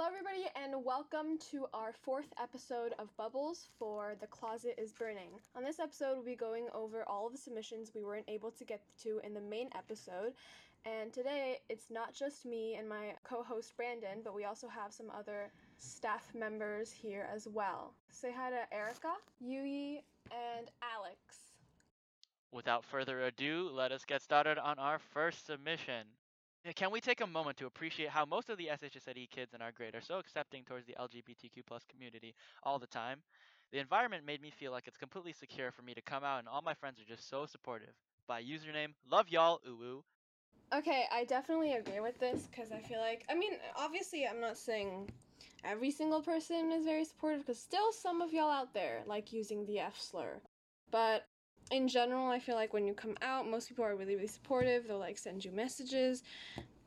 Hello, everybody, and welcome to our fourth episode of Bubbles for The Closet is Burning. On this episode, we'll be going over all of the submissions we weren't able to get to in the main episode. And today, it's not just me and my co host Brandon, but we also have some other staff members here as well. Say hi to Erica, Yui, and Alex. Without further ado, let us get started on our first submission. Can we take a moment to appreciate how most of the SHSID kids in our grade are so accepting towards the LGBTQ plus community all the time? The environment made me feel like it's completely secure for me to come out and all my friends are just so supportive. By username, love y'all, ooh Okay, I definitely agree with this because I feel like, I mean, obviously, I'm not saying every single person is very supportive because still some of y'all out there like using the F slur. But in general, I feel like when you come out, most people are really, really supportive. They'll like send you messages.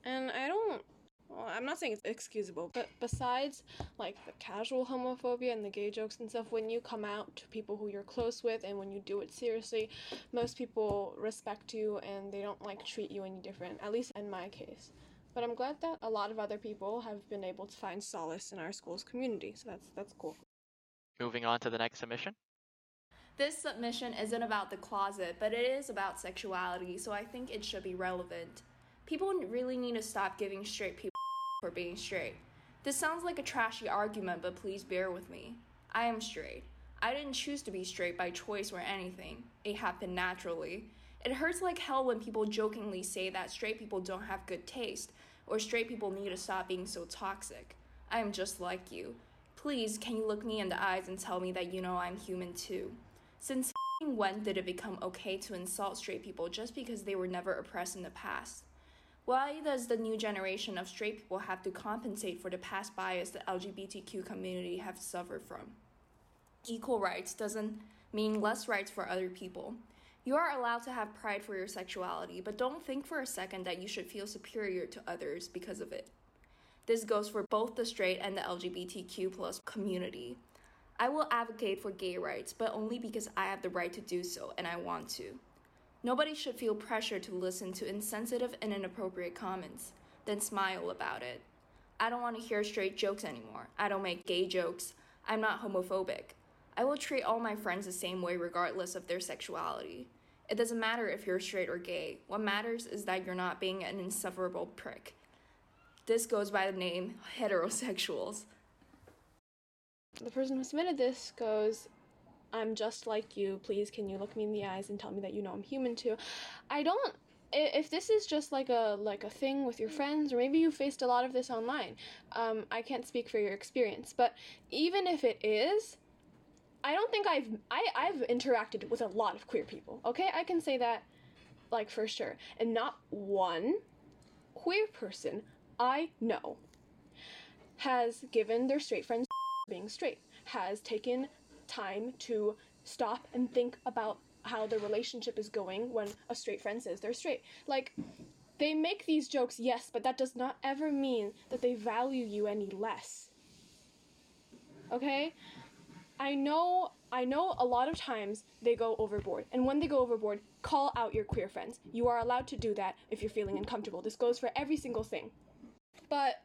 And I don't, well, I'm not saying it's excusable, but besides like the casual homophobia and the gay jokes and stuff, when you come out to people who you're close with and when you do it seriously, most people respect you and they don't like treat you any different, at least in my case. But I'm glad that a lot of other people have been able to find solace in our school's community, so that's that's cool. Moving on to the next submission. This submission isn't about the closet, but it is about sexuality, so I think it should be relevant. People really need to stop giving straight people for being straight. This sounds like a trashy argument, but please bear with me. I am straight. I didn't choose to be straight by choice or anything, it happened naturally. It hurts like hell when people jokingly say that straight people don't have good taste, or straight people need to stop being so toxic. I am just like you. Please, can you look me in the eyes and tell me that you know I'm human too? Since when did it become okay to insult straight people just because they were never oppressed in the past? Why does the new generation of straight people have to compensate for the past bias the LGBTQ community have suffered from? Equal rights doesn't mean less rights for other people. You are allowed to have pride for your sexuality, but don't think for a second that you should feel superior to others because of it. This goes for both the straight and the LGBTQ plus community. I will advocate for gay rights, but only because I have the right to do so and I want to. Nobody should feel pressure to listen to insensitive and inappropriate comments, then smile about it. I don't want to hear straight jokes anymore. I don't make gay jokes. I'm not homophobic. I will treat all my friends the same way regardless of their sexuality. It doesn't matter if you're straight or gay. What matters is that you're not being an insufferable prick. This goes by the name heterosexuals. The person who submitted this goes, I'm just like you. Please, can you look me in the eyes and tell me that you know I'm human too? I don't. If this is just like a like a thing with your friends, or maybe you faced a lot of this online, um, I can't speak for your experience. But even if it is, I don't think I've I, I've interacted with a lot of queer people. Okay, I can say that, like for sure, and not one queer person I know has given their straight friends being straight, has taken time to stop and think about how the relationship is going when a straight friend says they're straight. Like, they make these jokes, yes, but that does not ever mean that they value you any less. Okay? I know I know a lot of times they go overboard. And when they go overboard, call out your queer friends. You are allowed to do that if you're feeling uncomfortable. This goes for every single thing. But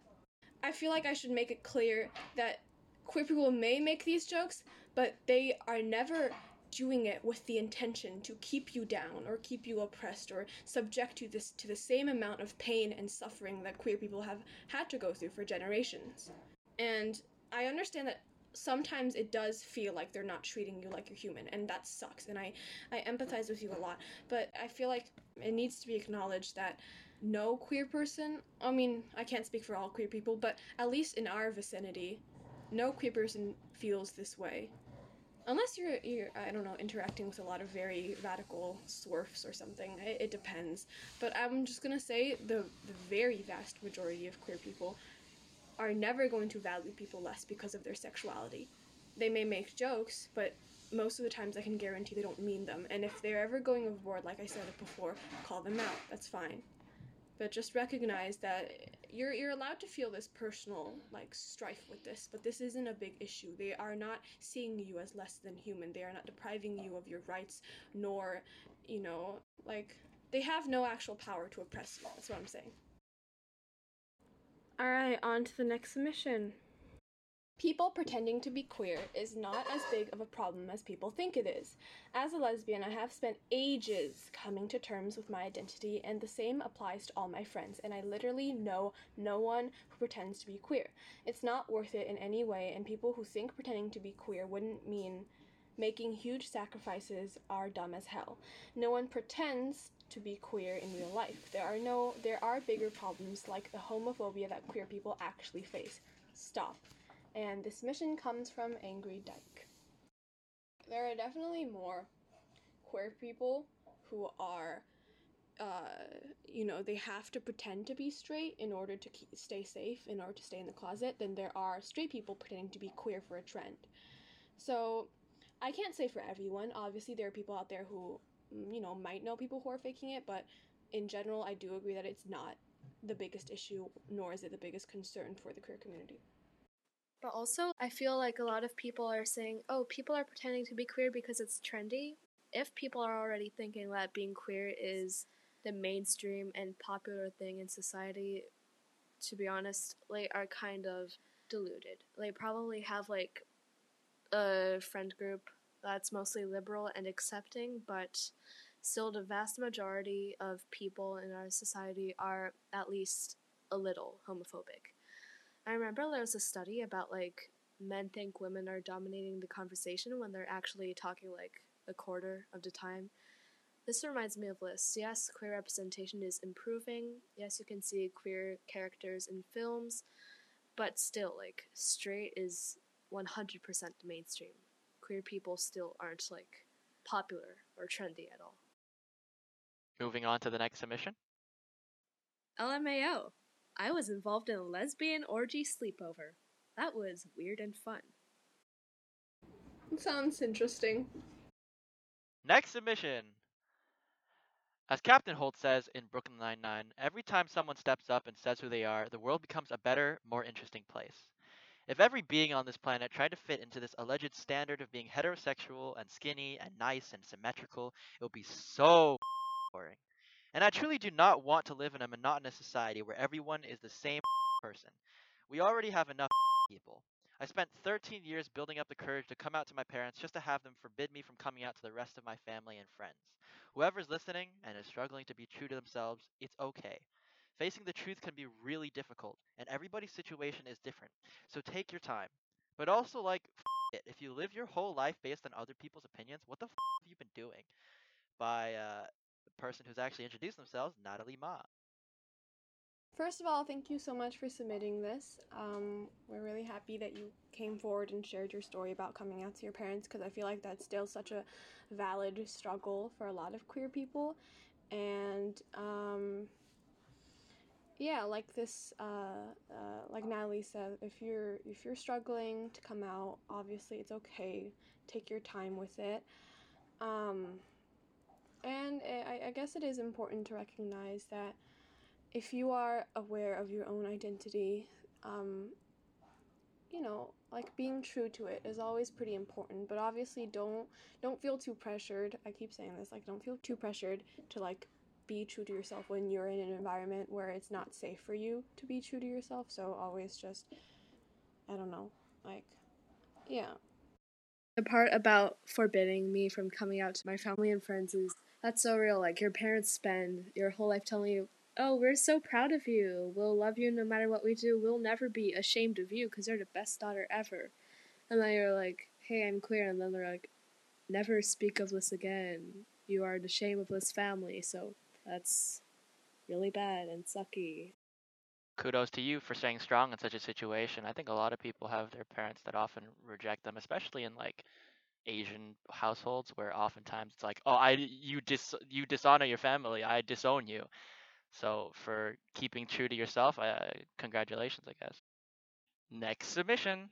I feel like I should make it clear that queer people may make these jokes, but they are never doing it with the intention to keep you down or keep you oppressed or subject you this to the same amount of pain and suffering that queer people have had to go through for generations. And I understand that sometimes it does feel like they're not treating you like you're human and that sucks and I I empathize with you a lot, but I feel like it needs to be acknowledged that no queer person, I mean, I can't speak for all queer people, but at least in our vicinity, no queer person feels this way. Unless you're, you're I don't know, interacting with a lot of very radical swerfs or something. It, it depends. But I'm just gonna say the, the very vast majority of queer people are never going to value people less because of their sexuality. They may make jokes, but most of the times I can guarantee they don't mean them. And if they're ever going overboard, like I said before, call them out. That's fine. But just recognize that you're you're allowed to feel this personal like strife with this, but this isn't a big issue. They are not seeing you as less than human. They are not depriving you of your rights, nor, you know, like they have no actual power to oppress you. That's what I'm saying. Alright, on to the next submission. People pretending to be queer is not as big of a problem as people think it is. As a lesbian, I have spent ages coming to terms with my identity, and the same applies to all my friends, and I literally know no one who pretends to be queer. It's not worth it in any way, and people who think pretending to be queer wouldn't mean making huge sacrifices are dumb as hell. No one pretends to be queer in real life. There are no there are bigger problems like the homophobia that queer people actually face. Stop and this mission comes from Angry Dyke. There are definitely more queer people who are, uh, you know, they have to pretend to be straight in order to keep, stay safe, in order to stay in the closet, than there are straight people pretending to be queer for a trend. So, I can't say for everyone. Obviously, there are people out there who, mm, you know, might know people who are faking it, but in general, I do agree that it's not the biggest issue, nor is it the biggest concern for the queer community. But also, I feel like a lot of people are saying, oh, people are pretending to be queer because it's trendy. If people are already thinking that being queer is the mainstream and popular thing in society, to be honest, they are kind of deluded. They probably have like a friend group that's mostly liberal and accepting, but still the vast majority of people in our society are at least a little homophobic. I remember there was a study about like men think women are dominating the conversation when they're actually talking like a quarter of the time. This reminds me of lists. Yes, queer representation is improving. Yes, you can see queer characters in films, but still, like, straight is 100% the mainstream. Queer people still aren't, like, popular or trendy at all. Moving on to the next submission. LMAO. I was involved in a lesbian orgy sleepover. That was weird and fun. Sounds interesting. Next submission. As Captain Holt says in Brooklyn Nine-Nine, every time someone steps up and says who they are, the world becomes a better, more interesting place. If every being on this planet tried to fit into this alleged standard of being heterosexual and skinny and nice and symmetrical, it would be so boring. And I truly do not want to live in a monotonous society where everyone is the same person. We already have enough people. I spent 13 years building up the courage to come out to my parents just to have them forbid me from coming out to the rest of my family and friends. Whoever's listening and is struggling to be true to themselves, it's okay. Facing the truth can be really difficult, and everybody's situation is different. So take your time. But also, like, it. If you live your whole life based on other people's opinions, what the have you been doing? By uh, person who's actually introduced themselves, Natalie Ma. First of all, thank you so much for submitting this. Um, we're really happy that you came forward and shared your story about coming out to your parents because I feel like that's still such a valid struggle for a lot of queer people. And um, yeah, like this, uh, uh, like Natalie said, if you're if you're struggling to come out, obviously it's okay. Take your time with it. Um, and I guess it is important to recognize that if you are aware of your own identity, um, you know, like being true to it is always pretty important. But obviously, don't don't feel too pressured. I keep saying this, like don't feel too pressured to like be true to yourself when you're in an environment where it's not safe for you to be true to yourself. So always just, I don't know, like, yeah. The part about forbidding me from coming out to my family and friends is that's so real. Like your parents spend your whole life telling you, "Oh, we're so proud of you. We'll love you no matter what we do. We'll never be ashamed of you because you're the best daughter ever." And then you're like, "Hey, I'm queer," and then they're like, "Never speak of this again. You are the shame of this family." So that's really bad and sucky. Kudos to you for staying strong in such a situation. I think a lot of people have their parents that often reject them, especially in like Asian households where oftentimes it's like, oh, I you dis you dishonor your family, I disown you. So for keeping true to yourself, uh, congratulations, I guess. Next submission.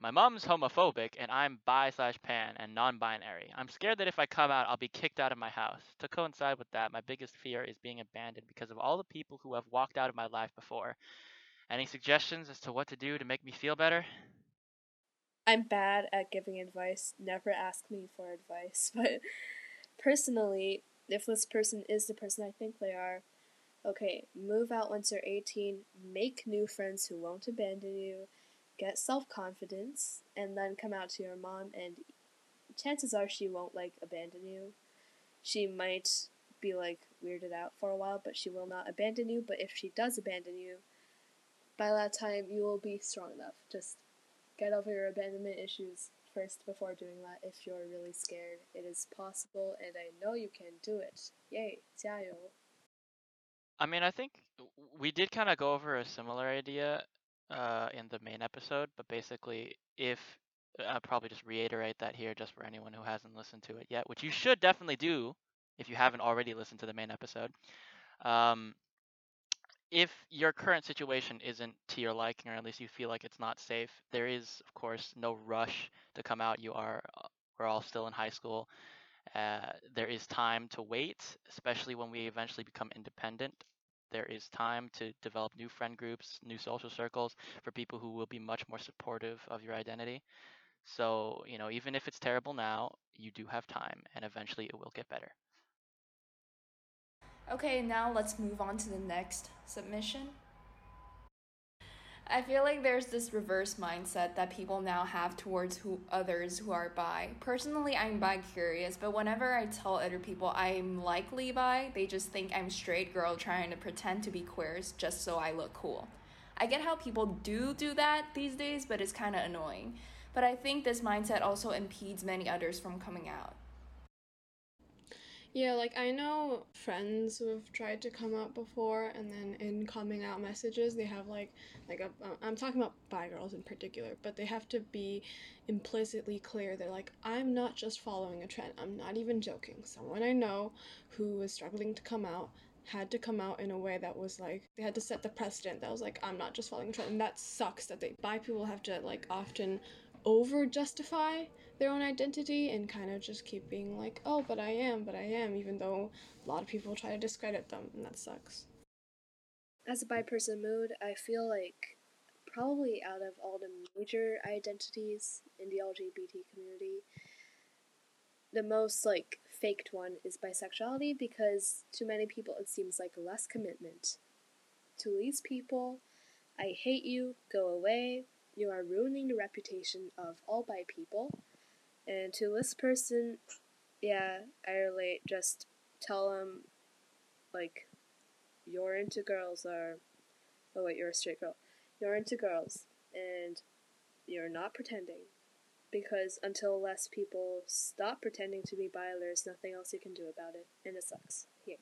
My mom's homophobic and I'm bi slash pan and non-binary. I'm scared that if I come out, I'll be kicked out of my house. To coincide with that, my biggest fear is being abandoned because of all the people who have walked out of my life before. Any suggestions as to what to do to make me feel better? I'm bad at giving advice. Never ask me for advice. But personally, if this person is the person I think they are, Okay, move out once you're 18, make new friends who won't abandon you, get self confidence, and then come out to your mom, and chances are she won't like abandon you. She might be like weirded out for a while, but she will not abandon you. But if she does abandon you, by that time you will be strong enough. Just get over your abandonment issues first before doing that if you're really scared. It is possible, and I know you can do it. Yay, 加油! I mean, I think we did kind of go over a similar idea uh, in the main episode, but basically, if I'll probably just reiterate that here just for anyone who hasn't listened to it yet, which you should definitely do if you haven't already listened to the main episode. Um, if your current situation isn't to your liking, or at least you feel like it's not safe, there is, of course, no rush to come out. You are, uh, we're all still in high school. Uh, there is time to wait, especially when we eventually become independent. There is time to develop new friend groups, new social circles for people who will be much more supportive of your identity. So, you know, even if it's terrible now, you do have time and eventually it will get better. Okay, now let's move on to the next submission. I feel like there's this reverse mindset that people now have towards who others who are bi. Personally, I'm bi curious, but whenever I tell other people I'm likely bi, they just think I'm straight girl trying to pretend to be queers just so I look cool. I get how people do do that these days, but it's kind of annoying. But I think this mindset also impedes many others from coming out. Yeah, like I know friends who have tried to come out before, and then in coming out messages, they have like, like a, I'm talking about bi girls in particular, but they have to be implicitly clear. They're like, I'm not just following a trend. I'm not even joking. Someone I know who was struggling to come out had to come out in a way that was like they had to set the precedent that was like I'm not just following a trend, and that sucks. That they bi people have to like often over justify their own identity and kind of just keep being like, oh, but I am, but I am, even though a lot of people try to discredit them, and that sucks. As a bi person mood, I feel like probably out of all the major identities in the LGBT community, the most like faked one is bisexuality because to many people it seems like less commitment. To these people, I hate you, go away, you are ruining the reputation of all bi people. And to this person, yeah, I relate. Just tell them, like, you're into girls, or, oh wait, you're a straight girl. You're into girls, and you're not pretending. Because until less people stop pretending to be bi, there's nothing else you can do about it, and it sucks. Here.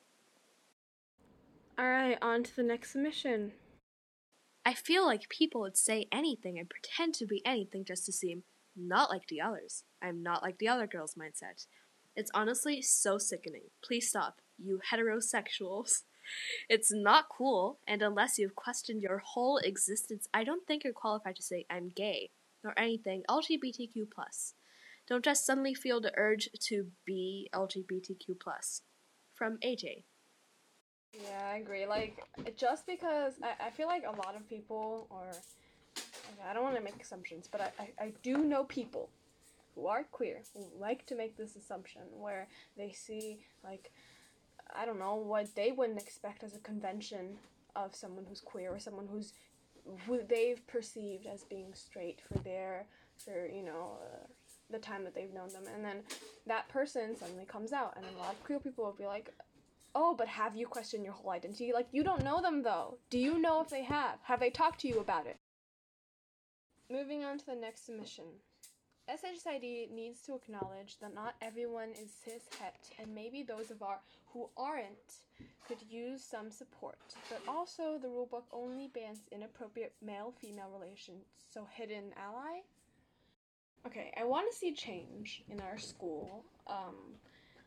Alright, on to the next submission. I feel like people would say anything and pretend to be anything just to seem not like the others. I'm not like the other girls' mindset. It's honestly so sickening. Please stop, you heterosexuals. It's not cool, and unless you've questioned your whole existence, I don't think you're qualified to say I'm gay or anything LGBTQ plus. Don't just suddenly feel the urge to be LGBTQ plus. From AJ. Yeah, I agree. Like, just because I, I feel like a lot of people, or I don't want to make assumptions, but I, I, I do know people who are queer who like to make this assumption where they see, like, I don't know, what they wouldn't expect as a convention of someone who's queer or someone who's who they've perceived as being straight for their for you know uh, the time that they've known them. And then that person suddenly comes out and a lot of queer people will be like oh but have you questioned your whole identity? Like you don't know them though. Do you know if they have? Have they talked to you about it moving on to the next submission SHSID needs to acknowledge that not everyone is cis het and maybe those of our who aren't could use some support. But also the rulebook only bans inappropriate male female relations, so hidden ally. Okay, I want to see change in our school um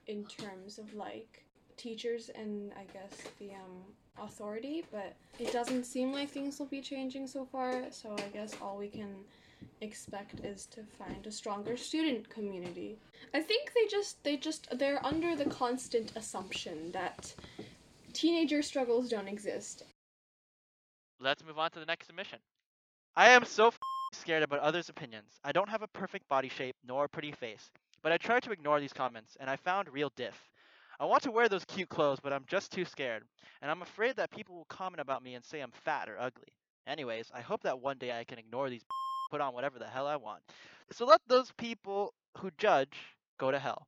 in terms of like teachers and I guess the um authority, but it doesn't seem like things will be changing so far, so I guess all we can expect is to find a stronger student community. I think they just they just they're under the constant assumption that teenager struggles don't exist. Let's move on to the next submission. I am so f- scared about others' opinions. I don't have a perfect body shape nor a pretty face, but I tried to ignore these comments and I found real diff. I want to wear those cute clothes, but I'm just too scared. And I'm afraid that people will comment about me and say I'm fat or ugly. Anyways, I hope that one day I can ignore these put on whatever the hell I want. So let those people who judge go to hell.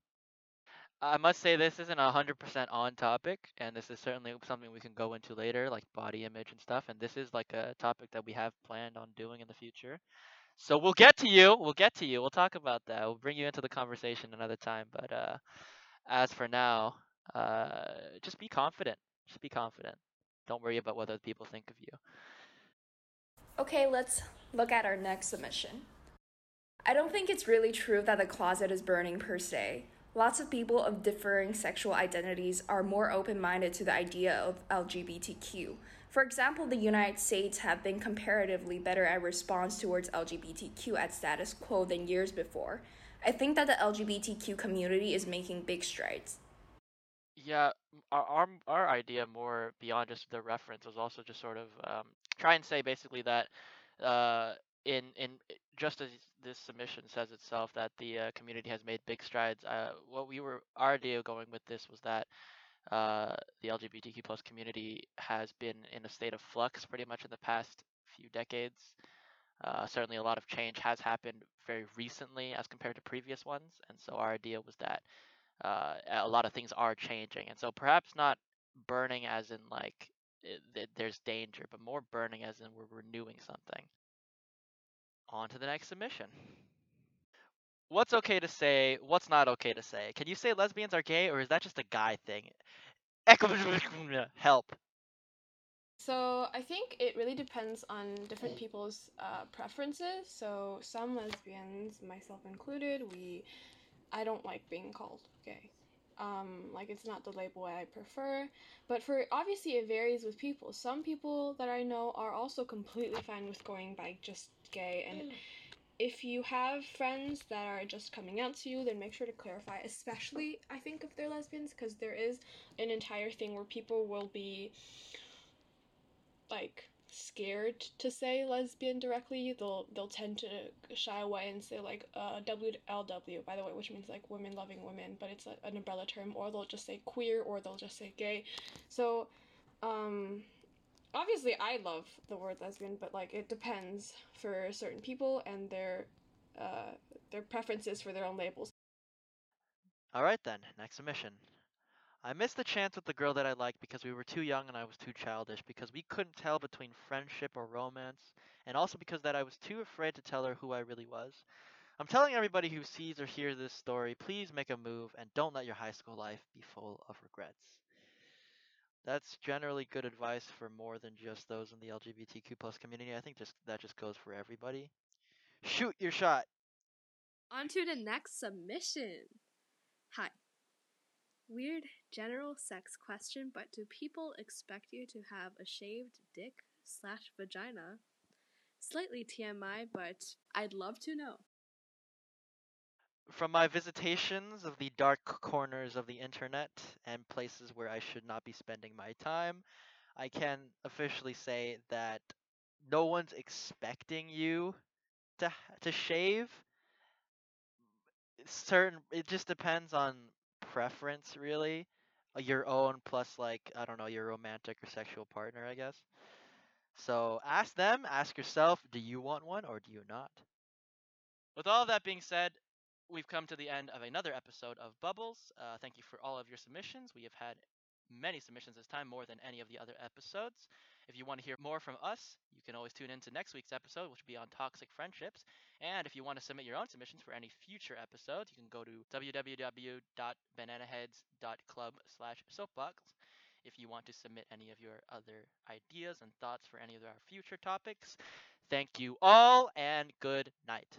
I must say this isn't hundred percent on topic, and this is certainly something we can go into later, like body image and stuff. And this is like a topic that we have planned on doing in the future. So we'll get to you. We'll get to you. We'll talk about that. We'll bring you into the conversation another time. But uh, as for now, uh, just be confident. Just be confident. Don't worry about what other people think of you. Okay, let's look at our next submission. I don't think it's really true that the closet is burning per se. Lots of people of differing sexual identities are more open minded to the idea of LGBTQ. For example, the United States have been comparatively better at response towards LGBTQ at status quo than years before. I think that the LGBTQ community is making big strides. Yeah, our, our our idea more beyond just the reference was also just sort of um, try and say basically that uh, in in just as this submission says itself that the uh, community has made big strides. Uh, what we were our idea going with this was that uh, the LGBTQ plus community has been in a state of flux pretty much in the past few decades. Uh, certainly, a lot of change has happened very recently as compared to previous ones, and so our idea was that uh, a lot of things are changing, and so perhaps not burning as in like it, there's danger, but more burning as in we're renewing something. On to the next submission. What's okay to say? What's not okay to say? Can you say lesbians are gay, or is that just a guy thing? Help. So I think it really depends on different people's uh, preferences. So some lesbians, myself included, we I don't like being called gay. Um, like it's not the label I prefer, but for obviously it varies with people. Some people that I know are also completely fine with going by just gay, and if you have friends that are just coming out to you, then make sure to clarify. Especially, I think if they're lesbians, because there is an entire thing where people will be like scared to say lesbian directly, they'll they'll tend to shy away and say like uh, WLW, by the way, which means like women loving women, but it's a, an umbrella term, or they'll just say queer, or they'll just say gay. So, um, obviously, I love the word lesbian, but like it depends for certain people and their uh, their preferences for their own labels. All right then, next submission. I missed the chance with the girl that I liked because we were too young and I was too childish, because we couldn't tell between friendship or romance, and also because that I was too afraid to tell her who I really was. I'm telling everybody who sees or hears this story, please make a move and don't let your high school life be full of regrets. That's generally good advice for more than just those in the LGBTQ plus community. I think just that just goes for everybody. Shoot your shot. On to the next submission. Hi. Weird general sex question, but do people expect you to have a shaved dick slash vagina? Slightly TMI, but I'd love to know. From my visitations of the dark corners of the internet and places where I should not be spending my time, I can officially say that no one's expecting you to to shave. Certain it just depends on preference really. Your own plus like i don't know your romantic or sexual partner i guess. So ask them ask yourself do you want one or do you not? With all that being said we've come to the end of another episode of bubbles uh, thank you for all of your submissions we have had many submissions this time more than any of the other episodes if you want to hear more from us, you can always tune in to next week's episode, which will be on toxic friendships. And if you want to submit your own submissions for any future episodes, you can go to www.bananaheads.club slash soapbox if you want to submit any of your other ideas and thoughts for any of our future topics. Thank you all, and good night.